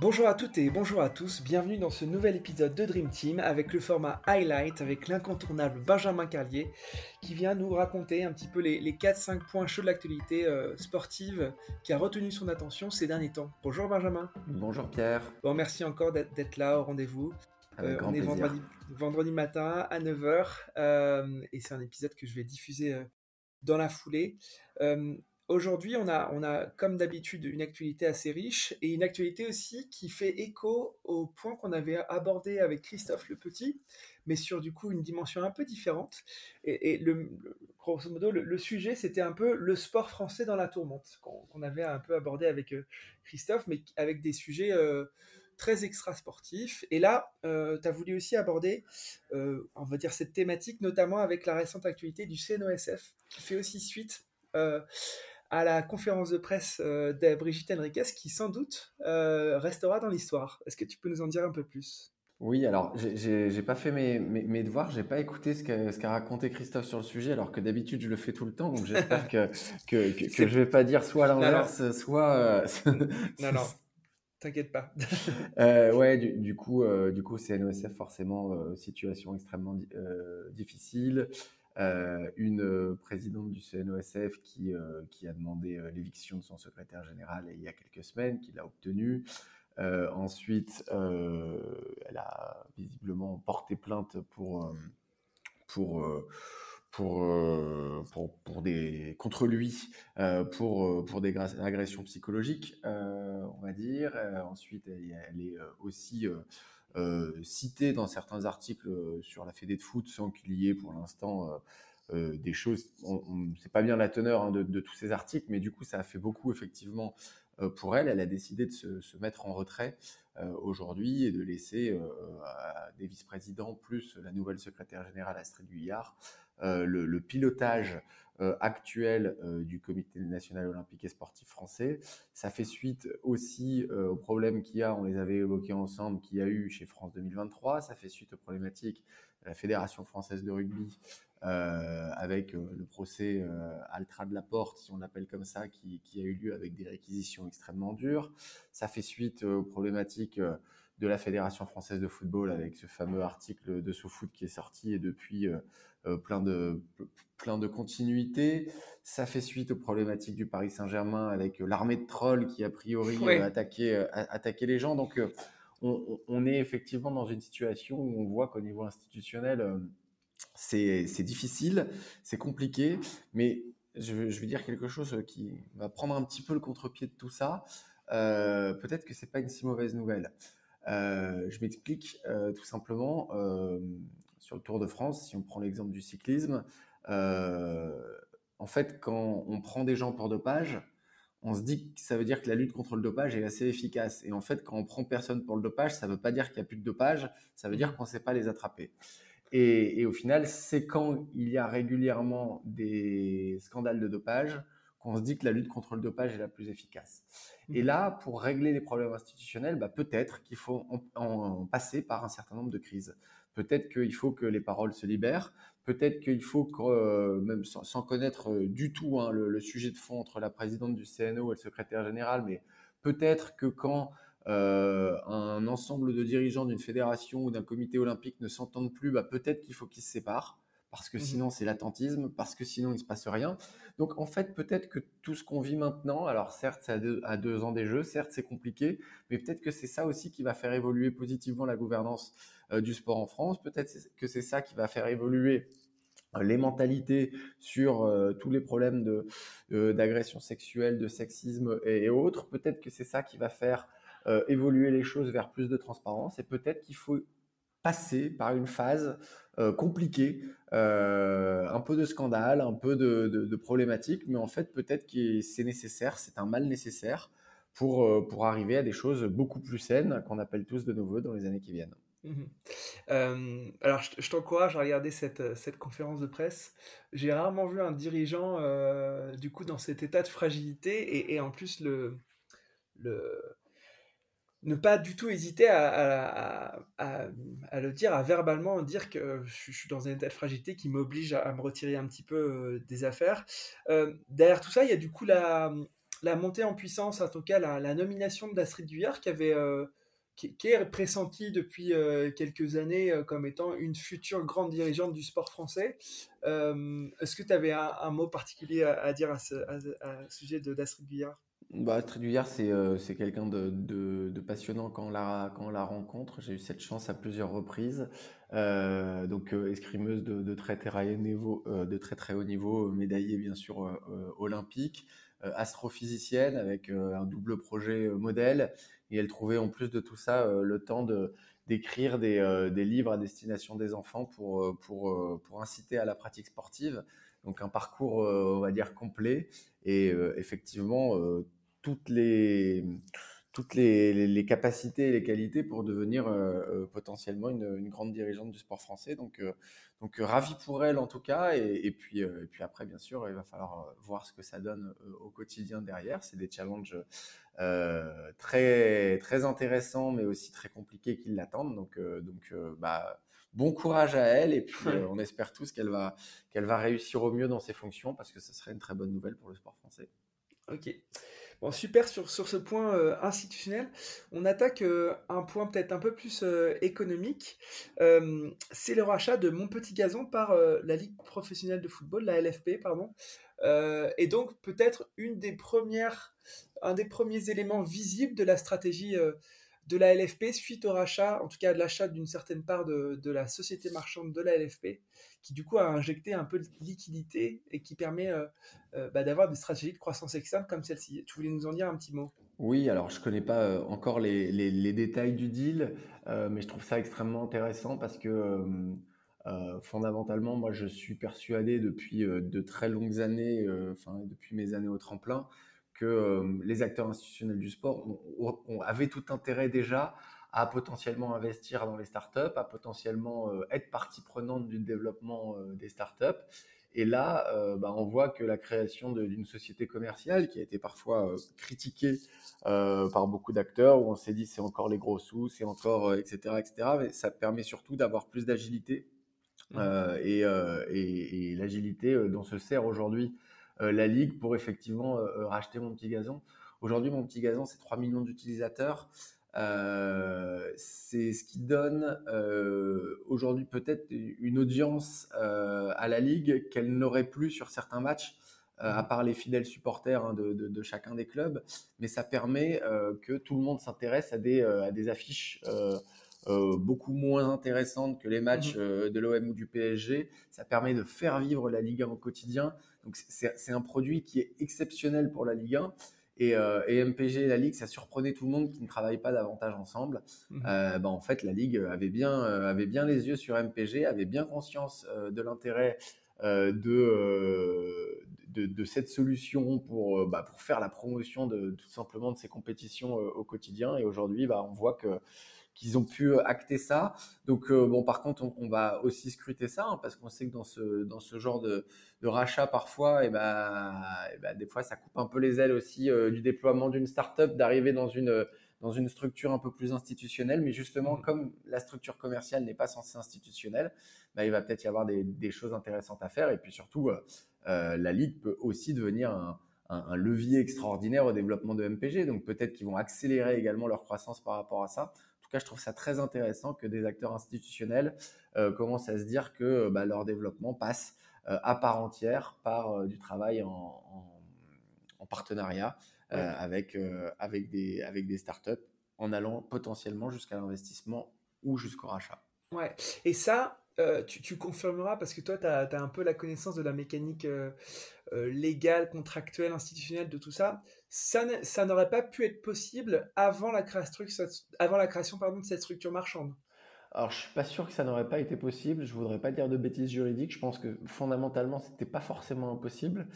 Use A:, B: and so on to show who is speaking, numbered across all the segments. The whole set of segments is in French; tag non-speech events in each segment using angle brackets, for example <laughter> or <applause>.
A: Bonjour à toutes et bonjour à tous, bienvenue dans ce nouvel épisode de Dream Team avec le format Highlight avec l'incontournable Benjamin Carlier qui vient nous raconter un petit peu les, 4-5 points chauds de l'actualité euh, sportive qui a retenu son attention ces derniers temps. Bonjour Benjamin.
B: Bonjour Pierre.
A: Bon, merci encore d'être là au rendez-vous.
B: Euh, on
A: est vendredi, vendredi, matin à 9h euh, et c'est un épisode que je vais diffuser dans la foulée. Aujourd'hui, on a, on a comme d'habitude une actualité assez riche et une actualité aussi qui fait écho au point qu'on avait abordé avec Christophe Le Petit, mais sur du coup une dimension un peu différente. Et, grosso modo, le, sujet, c'était un peu le sport français dans la tourmente, qu'on avait un peu abordé avec euh, Christophe, mais avec des sujets euh, très extra-sportifs. Et là, euh, tu as voulu aussi aborder, on va dire, cette thématique, notamment avec la récente actualité du CNOSF, qui fait aussi suite à la conférence de presse euh, de Brigitte Henriquez qui sans doute euh, restera dans l'histoire. Est-ce que tu peux nous en dire un peu plus?
B: Oui, alors j'ai pas fait mes, mes, mes devoirs, j'ai pas écouté ce qu'a raconté Christophe sur le sujet, alors que d'habitude je le fais tout le temps, donc j'espère que, que, que, je vais pas dire soit l'inverse, soit. Euh, <laughs>
A: non, non, t'inquiète pas. <laughs>
B: ouais, du, du, coup, du coup, CNOSF, forcément, situation extrêmement difficile. Euh, une euh, présidente du CNOSF qui, euh, qui a demandé l'éviction de son secrétaire général il y a quelques semaines, qui l'a obtenu. ensuite, elle a visiblement porté plainte pour, des, contre lui pour, des agressions psychologiques, on va dire. ensuite, elle est aussi euh, cité dans certains articles euh, sur la Fédé de foot sans qu'il y ait pour l'instant euh, des choses. On, c'est pas bien la teneur hein, de, tous ces articles, mais du coup, ça a fait beaucoup effectivement pour elle. Elle a décidé de se, mettre en retrait aujourd'hui et de laisser des vice-présidents plus la nouvelle secrétaire générale Astrid Guyard le, le, pilotage euh, actuel euh, du Comité national olympique et sportif français. Ça fait suite aussi euh, aux problèmes qu'il y a, on les avait évoqués ensemble, qu'il y a eu chez France 2023. Ça fait suite aux problématiques de la Fédération française de rugby avec le procès Altra de la Porte, si on l'appelle comme ça, qui, a eu lieu avec des réquisitions extrêmement dures. Ça fait suite aux problématiques de la Fédération française de football avec ce fameux article de SoFoot qui est sorti et depuis euh, plein de plein de continuité. Ça fait suite aux problématiques du Paris Saint-Germain avec l'armée de trolls qui a priori euh, attaqué, euh, attaqué les gens. Donc on, est effectivement dans une situation où on voit qu'au niveau institutionnel, c'est difficile, c'est compliqué, mais je, veux dire quelque chose qui va prendre un petit peu le contre-pied de tout ça. Peut-être que c'est pas une si mauvaise nouvelle. je m'explique tout simplement sur le Tour de France, si on prend l'exemple du cyclisme, euh, en fait, quand on prend des gens pour dopage, on se dit que ça veut dire que la lutte contre le dopage est assez efficace. Et en fait, quand on prend personne pour le dopage, ça ne veut pas dire qu'il n'y a plus de dopage, ça veut dire qu'on ne sait pas les attraper. Et, au final, c'est quand il y a régulièrement des scandales de dopage qu'on se dit que la lutte contre le dopage est la plus efficace. Et mmh. là, pour régler les problèmes institutionnels, bah, peut-être qu'il faut en, passer par un certain nombre de crises. Peut-être qu'il faut que les paroles se libèrent. Peut-être qu'il faut que, euh, même sans, connaître euh, du tout hein, le, sujet de fond entre la présidente du CNO et le secrétaire général, mais peut-être que quand euh, un ensemble de dirigeants d'une fédération ou d'un comité olympique ne s'entendent plus, bah, peut-être qu'il faut qu'ils se séparent parce que mmh sinon c'est l'attentisme, parce que sinon il ne se passe rien. Donc en fait, peut-être que tout ce qu'on vit maintenant, alors certes, c'est à deux, ans des Jeux, certes, c'est compliqué, mais peut-être que c'est ça aussi qui va faire évoluer positivement la gouvernance euh, du sport en France, peut-être que c'est ça qui va faire évoluer euh, les mentalités sur euh, tous les problèmes de, d'agression sexuelle, de sexisme et, autres. Peut-être que c'est ça qui va faire évoluer les choses vers plus de transparence et peut-être qu'il faut passer par une phase euh, compliqué, euh, un peu de scandale, un peu de, problématiques, mais en fait peut-être que c'est nécessaire, c'est un mal nécessaire pour, euh, pour arriver à des choses beaucoup plus saines qu'on appelle tous de nouveau dans les années qui viennent.
A: Mmh alors, je, t'encourage à regarder cette, cette, conférence de presse. J'ai rarement vu un dirigeant, du coup, dans cet état de fragilité et, et en plus, le, le, ne pas du tout hésiter à, le dire, à verbalement dire que je, suis dans un état de fragilité qui m'oblige à, me retirer un petit peu euh, des affaires. Euh, derrière tout ça, il y a du coup la, montée en puissance, en tout cas la, nomination d'Astrid Guyard, qui avait qui, est pressentie depuis quelques années comme étant une future grande dirigeante du sport français. Est-ce que tu avais un, mot particulier à, dire à ce, sujet d'Astrid Guyard
B: bah, Astrid Guyard, c'est quelqu'un de, de, passionnant quand on la, quand on la rencontre. J'ai eu cette chance à plusieurs reprises. donc, escrimeuse de, très, très, de très très haut niveau, médaillée bien sûr olympique, astrophysicienne avec un double projet modèle et elle trouvait en plus de tout ça euh, le temps de d'écrire des, euh, des, livres à destination des enfants pour, euh, pour, pour inciter à la pratique sportive. Donc un parcours, on va dire, complet. Et effectivement, toutes les toutes les, les, capacités et les qualités pour devenir euh, euh, potentiellement une, une, grande dirigeante du sport français. Donc, euh, donc ravi pour elle en tout cas. Et, et puis, et puis après, bien sûr, il va falloir voir ce que ça donne au quotidien derrière. C'est des challenges très, très intéressants, mais aussi très compliqués qui l'attendent. Donc, donc bah, bon courage à elle. Et puis, on espère tous qu'elle va, qu'elle va réussir au mieux dans ses fonctions parce que ce serait une très bonne nouvelle pour le sport français.
A: Ok. Bon, super sur, ce point euh, institutionnel. On attaque euh, un point peut-être un peu plus euh, économique. c'est le rachat de Mon Petit Gazon par la Ligue professionnelle de football, la LFP, pardon. et donc peut-être un des premiers éléments visibles de la stratégie de la LFP suite au rachat, en tout cas de l'achat d'une certaine part de, de, la société marchande de la LFP, qui du coup a injecté un peu de liquidité et qui permet euh, euh, bah, d'avoir des stratégies de croissance externe comme celle-ci. Tu voulais nous en dire un petit mot?
B: Oui, alors je ne connais pas euh, encore les, les, détails du deal, mais je trouve ça extrêmement intéressant parce que fondamentalement, moi je suis persuadé depuis de très longues années, depuis mes années au tremplin, que euh, les acteurs institutionnels du sport ont, avaient tout intérêt déjà à potentiellement investir dans les startups, à potentiellement euh, être partie prenante du développement euh, des startups. Et là, bah, on voit que la création d'une société commerciale, qui a été parfois critiquée par beaucoup d'acteurs, où on s'est dit c'est encore les gros sous, c'est encore, etc., etc., mais ça permet surtout d'avoir plus d'agilité. Mmh. et, et l'agilité dont se sert aujourd'hui la Ligue pour effectivement euh, euh, racheter mon petit gazon. Aujourd'hui, mon petit gazon, c'est 3 millions d'utilisateurs. c'est ce qui donne aujourd'hui peut-être une audience à la Ligue qu'elle n'aurait plus sur certains matchs, à part les fidèles supporters hein, de, chacun des clubs. Mais ça permet que tout le monde s'intéresse à des, à des affiches beaucoup moins intéressantes que les matchs mmh de l'OM ou du PSG. Ça permet de faire vivre la Ligue 1 au quotidien. Donc c'est un produit qui est exceptionnel pour la Ligue 1. Et, euh, et, MPG et la Ligue, ça surprenait tout le monde qui ne travaille pas davantage ensemble. Mmh. Euh, bah, en fait, la Ligue avait bien, euh, avait bien les yeux sur MPG, avait bien conscience de l'intérêt de, de, cette solution pour, bah, pour faire la promotion de, tout simplement de ces compétitions au quotidien. Et aujourd'hui, bah, on voit que qu'ils ont pu euh, acter ça. Donc, euh, bon, par contre, on, va aussi scruter ça hein, parce qu'on sait que dans ce, dans ce genre de, de rachat, parfois, et eh ben, eh ben, des fois, ça coupe un peu les ailes aussi euh, du déploiement d'une startup, d'arriver dans une, dans une structure un peu plus institutionnelle. Mais justement, mmh. comme la structure commerciale n'est pas censée institutionnelle, bah, il va peut-être y avoir des, des, choses intéressantes à faire. Et puis surtout, la Ligue peut aussi devenir un, un, levier extraordinaire au développement de MPG. Donc peut-être qu'ils vont accélérer également leur croissance par rapport à ça cas, je trouve ça très intéressant que des acteurs institutionnels euh, commencent à se dire que euh, bah, leur développement passe euh, à part entière par du travail en, partenariat avec, avec, des, avec des startups en allant potentiellement jusqu'à l'investissement ou jusqu'au rachat.
A: Ouais, et ça, tu, confirmeras parce que toi, tu as, un peu la connaissance de la mécanique légale, contractuelle, institutionnelle de tout ça ça, n'aurait pas pu être possible avant la, création, de cette structure marchande.
B: Alors, je suis pas sûr que ça n'aurait pas été possible. Je voudrais pas dire de bêtises juridiques. Je pense que fondamentalement, c'était pas forcément impossible.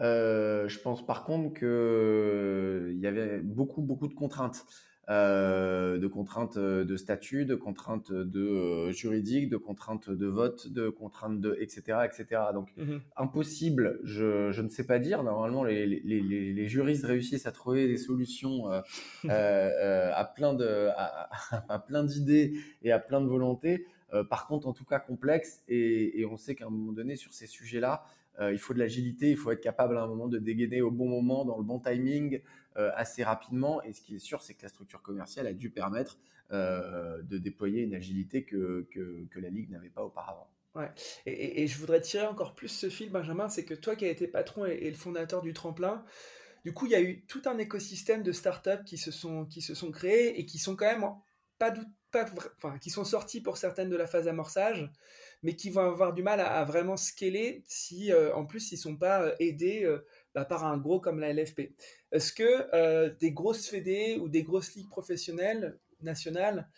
B: Euh, je pense par contre qu'il euh, y avait beaucoup, beaucoup de contraintes. Euh, de contraintes de statut, de contraintes de euh, juridiques, de contraintes de vote, de contraintes de etc. etc. Donc mmh impossible, je, je, ne sais pas dire. Normalement, les, les, les, juristes réussissent à trouver des solutions euh, à plein de à, à plein d'idées et à plein de volontés. par contre, en tout cas complexe, et, et on sait qu'à un moment donné sur ces sujets-là, il faut de l'agilité, il faut être capable à un moment de dégainer au bon moment, dans le bon timing, assez rapidement. Et ce qui est sûr, c'est que la structure commerciale a dû permettre de déployer une agilité que, que, la Ligue n'avait pas auparavant.
A: Ouais. Et, je voudrais tirer encore plus ce fil, Benjamin, c'est que toi qui as été patron et, le fondateur du tremplin, du coup, il y a eu tout un écosystème de startups qui se sont, qui se sont créés et qui sont quand même pas, pas enfin, qui sont sortis pour certaines de la phase amorçage, mais qui vont avoir du mal à, vraiment scaler si, euh, en plus, ils sont pas euh, aidés euh, bah, par un gros comme la LFP. Est-ce que des grosses fédés ou des grosses ligues professionnelles nationales,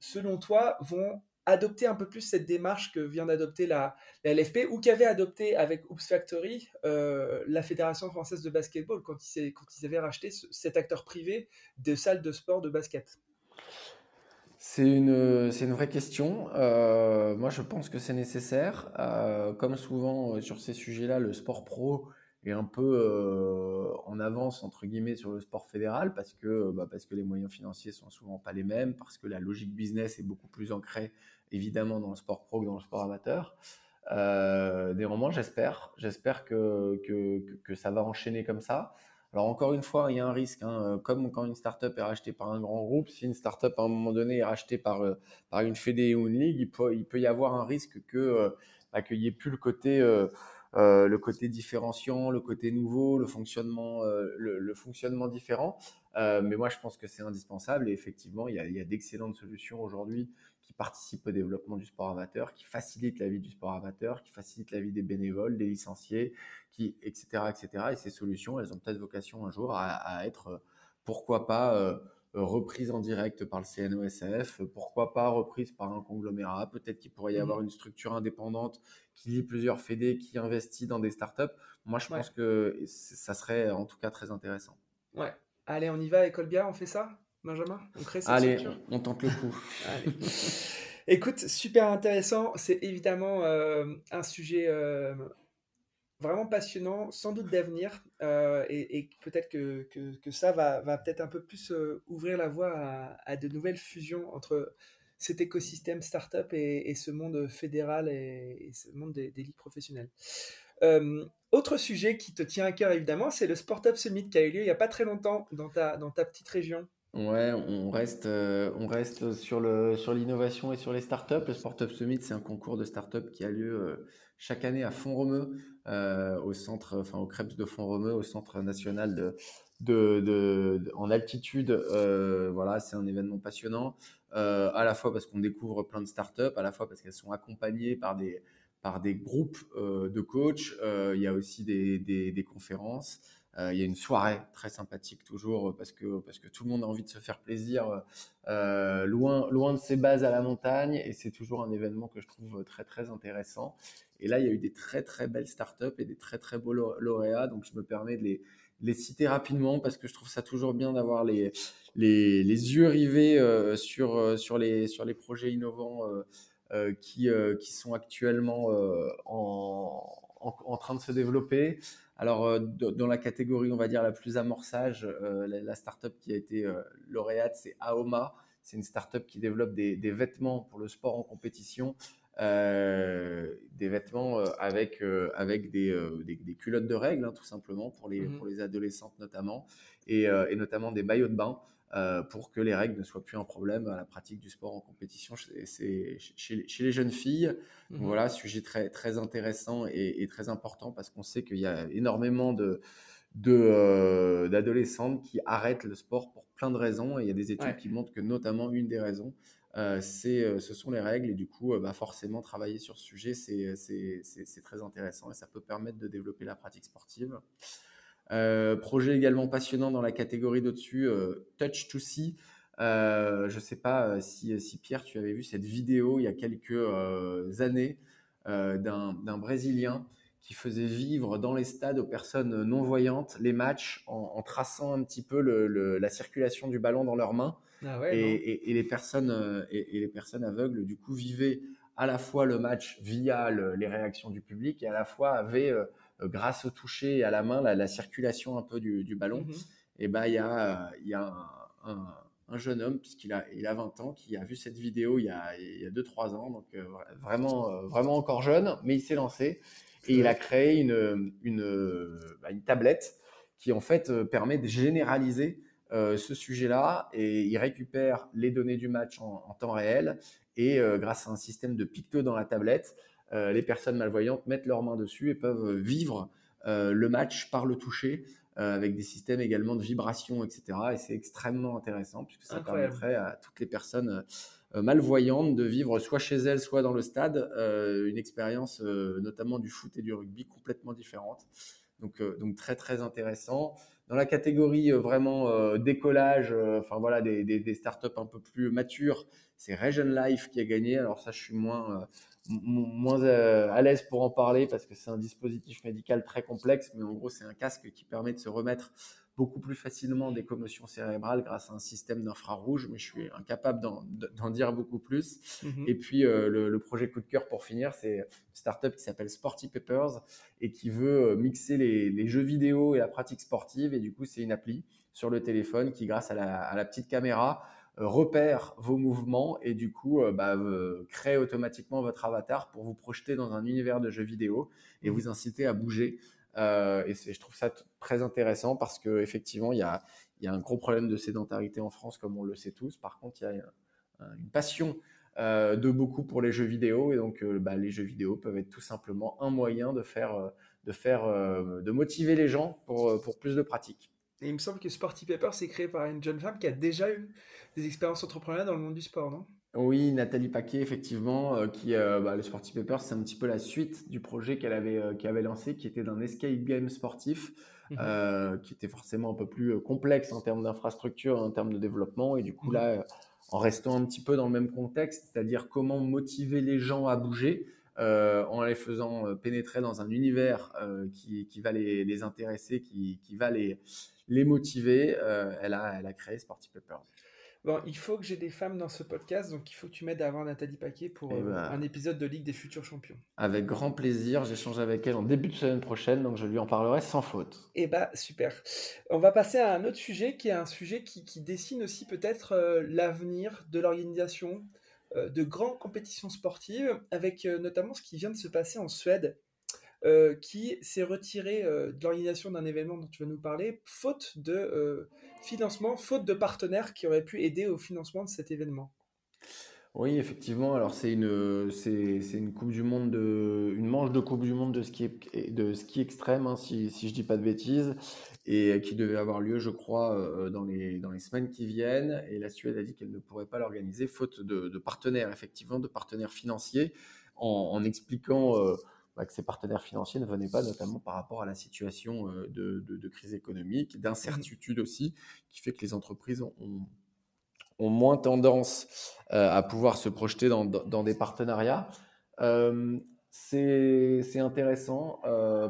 A: selon toi, vont adopter un peu plus cette démarche que vient d'adopter la, LFP ou qu'avait adopté avec Oops Factory la Fédération française de basketball quand ils, quand ils avaient racheté cet acteur privé de salles de sport de basket?
B: C'est une, vraie question. Euh, moi, je pense que c'est nécessaire. Euh, comme souvent euh, sur ces sujets-là, le sport pro un peu en avance, entre guillemets, sur le sport fédéral parce que, bah, parce que les moyens financiers sont souvent pas les mêmes, parce que la logique business est beaucoup plus ancrée, évidemment, dans le sport pro que dans le sport amateur. néanmoins, j'espère, j'espère que, que, que, ça va enchaîner comme ça. Alors encore une fois, il y a un risque, hein, euh, comme quand une startup est rachetée par un grand groupe, si une startup à un moment donné est rachetée par, euh, par une fédé ou une ligue, il peut, il peut y avoir un risque que euh, bah, qu'il n'y ait plus le côté, le côté différenciant, le côté nouveau, le fonctionnement, le, fonctionnement différent. mais moi, je pense que c'est indispensable et effectivement, il y a, a d'excellentes solutions aujourd'hui qui participent au développement du sport amateur, qui facilitent la vie du sport amateur, qui facilitent la vie des bénévoles, des licenciés, qui, etc., etc. Et ces solutions, elles ont peut-être vocation un jour à, être, euh, pourquoi pas, euh, reprises en direct par le CNOSF, pourquoi pas reprises par un conglomérat, peut-être qu'il pourrait y mmh. avoir une structure indépendante qui lie plusieurs fédés, qui investit dans des startups. Moi, je pense que ça serait en tout cas très intéressant.
A: Ouais. Allez, on y va, École Bien, on fait ça Benjamin? On crée cette
B: Allez, on tente le coup. <laughs>
A: Écoute, super intéressant. C'est évidemment euh, un sujet euh, vraiment passionnant, sans doute d'avenir. Euh, et, peut-être que, ça va, peut-être un peu plus ouvrir la voie à, de nouvelles fusions entre cet écosystème startup et, et ce monde fédéral et, ce monde des, ligues professionnelles. autre sujet qui te tient à cœur évidemment, c'est le Sport Up Summit qui a eu lieu il n'y a pas très longtemps dans ta, petite région.
B: Ouais, on reste, euh, sur l'innovation et sur les startups. Le Startup Summit, c'est un concours de startups qui a lieu euh, chaque année à Font-Romeu, euh, au centre, enfin au Krebs de Font-Romeu, au centre national de, de, de, en altitude. voilà, c'est un événement passionnant, à la fois parce qu'on découvre plein de startups, à la fois parce qu'elles sont accompagnées par des, par des groupes de coachs. il y a aussi des, des conférences. Euh, il y a une soirée très sympathique toujours parce que, parce que tout le monde a envie de se faire plaisir euh, loin, loin de ses bases à la montagne et c'est toujours un événement que je trouve très très intéressant. Et là, il y a eu des très très belles startups et des très très beaux lauréats, donc je me permets de les, les citer rapidement parce que je trouve ça toujours bien d'avoir les, les, les, yeux rivés euh, sur, sur, les, sur les projets innovants qui, qui sont actuellement en, en, en, train de se développer. Alors, euh, dans la catégorie, on va dire, la plus amorçage, euh, la, startup qui a été euh, lauréate, c'est Aoma. C'est une startup qui développe des, vêtements pour le sport en compétition, des vêtements avec, avec des, des, culottes de règles, hein, tout simplement, pour les, mmh pour les adolescentes notamment, et, et notamment des maillots de bain. Euh, pour que les règles ne soient plus un problème à la pratique du sport en compétition chez, chez, les jeunes filles. Mmh voilà, sujet très, très intéressant et, très important parce qu'on sait qu'il y a énormément de, euh, d'adolescentes qui arrêtent le sport pour plein de raisons et il y a des études qui montrent que notamment une des raisons euh, c'est, ce sont les règles et du coup bah, forcément travailler sur ce sujet c'est, c'est, très intéressant et ça peut permettre de développer la pratique sportive. Euh, projet également passionnant dans la catégorie d'au-dessus, euh, Touch to See. Euh, je ne sais pas si, si, Pierre, tu avais vu cette vidéo il y a quelques années d'un Brésilien qui faisait vivre dans les stades aux personnes non-voyantes les matchs en, traçant un petit peu le, la circulation du ballon dans leurs mains. Ah et, et, les personnes, et, les personnes aveugles, du coup, vivaient à la fois le match via les réactions du public et à la fois avaient grâce au toucher et à la main, la, circulation un peu du, ballon, mhm. et ben il y a, y a un, un jeune homme, puisqu'il a, il a 20 ans, qui a vu cette vidéo il y a 2-3 ans, donc vraiment, vraiment encore jeune, mais il s'est lancé et il a créé une, une, bah, une tablette qui en fait permet de généraliser ce sujet-là et il récupère les données du match en, en temps réel et grâce à un système de picto dans la tablette, les personnes malvoyantes mettent leurs mains dessus et peuvent vivre le match par le toucher euh, avec des systèmes également de vibration, etc. Et c'est extrêmement intéressant puisque ça permettrait à toutes les personnes euh, malvoyantes de vivre soit chez elles, soit dans le stade, euh, une expérience notamment du foot et du rugby complètement différente. Donc, donc très très intéressant. Dans la catégorie vraiment décollage, enfin voilà, des, des, des, startups un peu plus matures, c'est Region Life qui a gagné. Alors ça, je suis moins moins euh, à l'aise pour en parler parce que c'est un dispositif médical très complexe, mais en gros, c'est un casque qui permet de se remettre beaucoup plus facilement des commotions cérébrales grâce à un système d'infrarouge, mais je suis incapable d'en dire beaucoup plus. Mhm. Et puis, euh, le, projet coup de cœur pour finir, c'est une startup qui s'appelle Sporty Papers et qui veut euh, mixer les, jeux vidéo et la pratique sportive. Et du coup, c'est une appli sur le téléphone qui, grâce à la petite caméra, repère vos mouvements et du coup euh, bah, euh, crée automatiquement votre avatar pour vous projeter dans un univers de jeux vidéo et vous inciter à bouger. Euh, et je trouve ça très intéressant parce qu'effectivement, il y a, y a, un gros problème de sédentarité en France, comme on le sait tous. Par contre, il y a une, passion de beaucoup pour les jeux vidéo et donc bah, les jeux vidéo peuvent être tout simplement un moyen de faire, de, faire, de motiver les gens pour, pour plus de pratique.
A: Et il me semble que Sporty Paper, c'est créé par une jeune femme qui a déjà eu des expériences entrepreneuriales dans le monde du sport, non?
B: Oui, Nathalie Paquet, effectivement, euh, qui euh, bah, le Sporty Paper, c'est un petit peu la suite du projet qu'elle avait, euh, avait lancé, qui était d'un escape game sportif, mhm. qui était forcément un peu plus complexe en termes d'infrastructure, en termes de développement. Et du coup, mhm. là, en restant un petit peu dans le même contexte, c'est-à-dire comment motiver les gens à bouger, en les faisant pénétrer dans un univers qui, qui, va les, les intéresser, qui, qui, va les, les motiver, elle, a, elle a créé Sporty Papers.
A: Bon, il faut que j'ai des femmes dans ce podcast, donc il faut que tu m'aides à avoir Nathalie Paquet pour eh euh, ben, un épisode de Ligue des futurs champions.
B: Avec grand plaisir, j'échange avec elle en début de semaine prochaine, donc je lui en parlerai sans faute.
A: Eh bah super. On va passer à un autre sujet qui est un sujet qui, dessine aussi peut-être euh, l'avenir de l'organisation euh, de grandes compétitions sportives, avec notamment ce qui vient de se passer en Suède. qui s'est retiré de l'organisation d'un événement dont tu vas nous parler, faute de financement, faute de partenaires qui auraient pu aider au financement de cet événement.
B: Oui, effectivement. Alors c'est une c'est, une coupe du monde de une manche de coupe du monde de ski de ski extrême hein, si si je dis pas de bêtises et qui devait avoir lieu, je crois, euh, dans les dans les semaines qui viennent. Et la Suède a dit qu'elle ne pourrait pas l'organiser faute de, partenaires, effectivement, de partenaires financiers, en, expliquant euh, bah, que ces partenaires financiers ne venaient pas, notamment par rapport à la situation euh, de, crise économique, d'incertitude aussi, qui fait que les entreprises ont, ont moins tendance euh, à pouvoir se projeter dans, des partenariats. Euh, c'est intéressant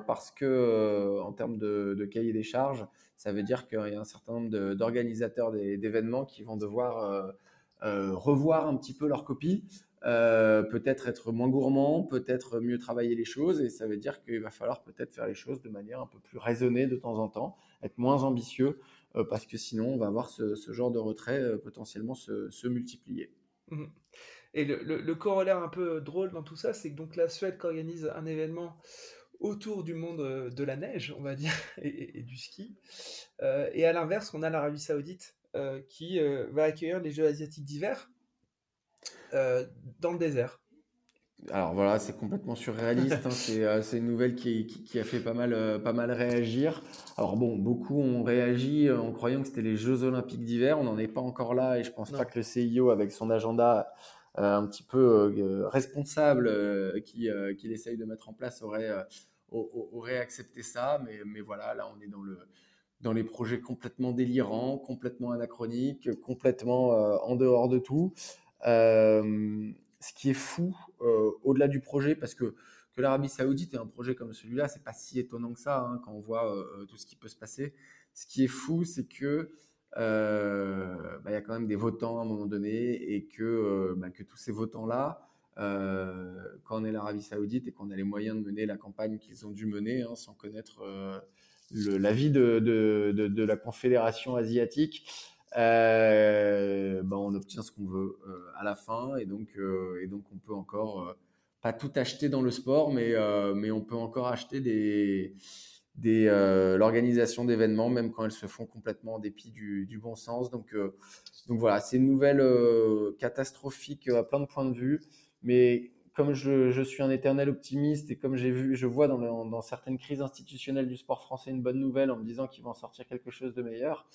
B: parce que en termes de, cahier des charges, ça veut dire qu'il y a un certain nombre d'organisateurs d'événements qui vont devoir revoir un petit peu leur copie euh, peut-être être moins gourmand, peut-être mieux travailler les choses, et ça veut dire qu'il va falloir peut-être faire les choses de manière un peu plus raisonnée de temps en temps, être moins ambitieux, euh, parce que sinon on va voir ce, genre de retrait euh, potentiellement se, multiplier.
A: Mmh. Et le, corollaire un peu drôle dans tout ça, c'est que donc la Suède organise un événement autour du monde de la neige, on va dire, <laughs> et, du ski. et à l'inverse, on a l'Arabie Saoudite qui va accueillir les Jeux asiatiques d'hiver euh, dans le désert.
B: Alors voilà, c'est complètement surréaliste. Hein. <laughs> Euh, c'est une nouvelle qui, qui, a fait pas mal, euh, pas mal réagir. Alors bon, beaucoup ont réagi en croyant que c'était les Jeux Olympiques d'hiver. On n'en est pas encore là et je pense pas que le CIO, avec son agenda un petit peu responsable qu'il qui essaye de mettre en place, aurait, aurait accepté ça. Mais, mais voilà, là on est dans le dans les projets complètement délirants, complètement anachroniques, complètement en dehors de tout. Euh, ce qui est fou, euh, au-delà du projet, parce que, que l'Arabie Saoudite ait un projet comme celui-là, c'est pas si étonnant que ça hein, quand on voit euh, tout ce qui peut se passer. Ce qui est fou, c'est que bah, il y a quand même des votants à un moment donné et que, bah, que tous ces votants-là, quand on est l'Arabie Saoudite et qu'on a les moyens de mener la campagne qu'ils ont dû mener hein, sans connaître l'avis de, de, la Confédération asiatique, ben, on obtient ce qu'on veut à la fin et donc, et donc on peut encore pas tout acheter dans le sport, mais, mais on peut encore acheter des, des, l'organisation d'événements, même quand elles se font complètement en dépit du, bon sens. Donc, donc voilà, c'est une nouvelle catastrophique à plein de points de vue, mais comme je, suis un éternel optimiste et comme j'ai vu, je vois dans, certaines crises institutionnelles du sport français une bonne nouvelle en me disant qu'il va en sortir quelque chose de meilleur,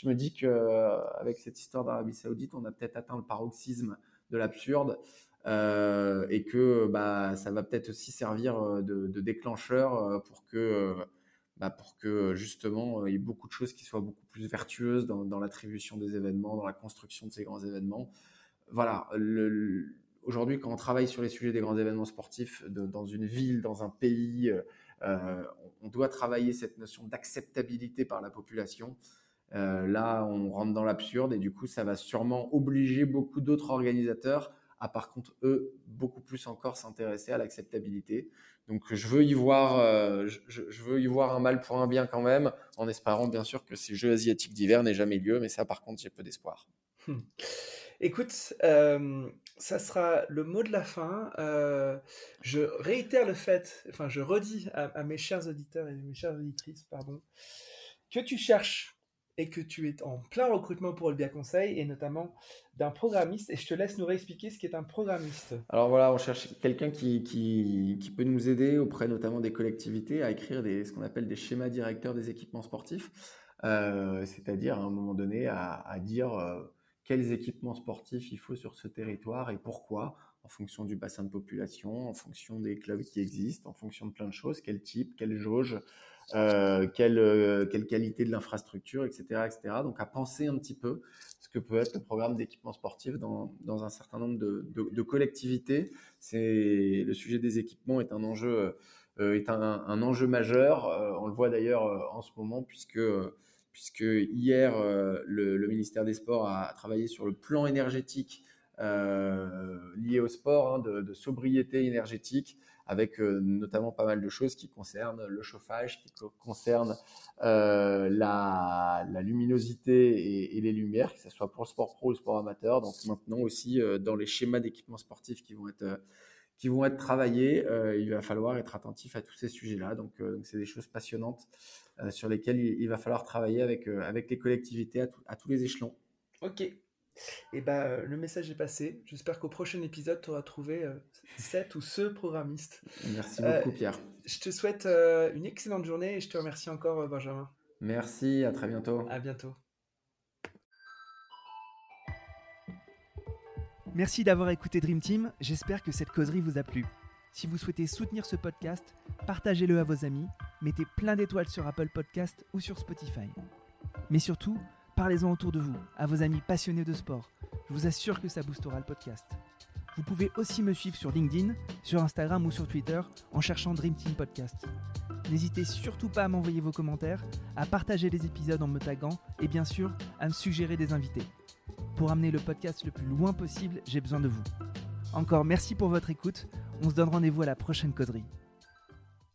B: je me dis que euh, cette histoire d'Arabie Saoudite, on a peut-être atteint le paroxysme de l'absurde euh, et que bah, ça va peut-être aussi servir euh, de, déclencheur pour que bah, pour que justement il y ait beaucoup de choses qui soient beaucoup plus vertueuses dans, l'attribution des événements, dans la construction de ces grands événements. Voilà, aujourd'hui, quand on travaille sur les sujets des grands événements sportifs dans une ville, dans un pays, on doit travailler cette notion d'acceptabilité par la population. Euh, là, on rentre dans l'absurde et du coup, ça va sûrement obliger beaucoup d'autres organisateurs à, par contre, eux, beaucoup plus encore s'intéresser à l'acceptabilité. Donc, je veux y voir, je, veux y voir un mal pour un bien quand même, en espérant bien sûr que ces Jeux asiatiques d'hiver n'aient jamais lieu. Mais ça, par contre, j'ai peu d'espoir.
A: Écoute, euh, ça sera le mot de la fin. Euh, je réitère le fait, enfin, je redis à, mes chers auditeurs et mes chères auditrices, pardon, que tu cherches et que tu es en plein recrutement pour le bien conseil et notamment d'un programmiste. Et je te laisse nous réexpliquer ce qu'est un programmiste.
B: Alors voilà, on cherche quelqu'un qui, peut nous aider auprès notamment des collectivités à écrire ce qu'on appelle des schémas directeurs des équipements sportifs. Euh, c'est-à-dire à un moment donné à, à dire quels équipements sportifs il faut sur ce territoire et pourquoi, en fonction du bassin de population, en fonction des clubs qui existent, en fonction de plein de choses, quel type, quelle jauge, euh, quelle, euh, quelle, qualité de l'infrastructure, etc., etc. Donc à penser un petit peu ce que peut être le programme d'équipement sportif dans, un certain nombre de, collectivités. C'est le sujet des équipements est un enjeu euh, majeur. on le voit d'ailleurs en ce moment puisque hier, euh, le, ministère des Sports a travaillé sur le plan énergétique euh, lié au sport, hein, de, sobriété énergétique, avec euh, notamment pas mal de choses qui concernent le chauffage, qui concernent la, luminosité et, les lumières, que ce soit pour le sport pro ou le sport amateur. Donc maintenant aussi, dans les schémas d'équipement sportif qui vont être qui vont être travaillés. il va falloir être attentif à tous ces sujets-là. Donc, c'est des choses passionnantes euh, sur lesquels il, va falloir travailler avec, euh, avec les collectivités à, tous les échelons.
A: Ok. Et eh ben, euh, le message est passé. J'espère qu'au prochain épisode, tu auras trouvé cette ou ce programmiste.
B: Merci beaucoup, Pierre.
A: Je te souhaite une excellente journée et je te remercie encore, Benjamin.
B: Merci, à très bientôt.
A: À bientôt. Merci d'avoir écouté Dream Team. J'espère que cette causerie vous a plu. Si vous souhaitez soutenir ce podcast, partagez-le à vos amis, mettez plein d'étoiles sur Apple Podcast ou sur Spotify. Mais surtout, parlez-en autour de vous, à vos amis passionnés de sport. Je vous assure que ça boostera le podcast. Vous pouvez aussi me suivre sur LinkedIn, sur Instagram ou sur Twitter en cherchant Dream Team Podcast. N'hésitez surtout pas à m'envoyer vos commentaires, à partager les épisodes en me taguant et bien sûr à me suggérer des invités. Pour amener le podcast le plus loin possible, j'ai besoin de vous. Encore merci pour votre écoute. On se donne rendez-vous à la prochaine causerie.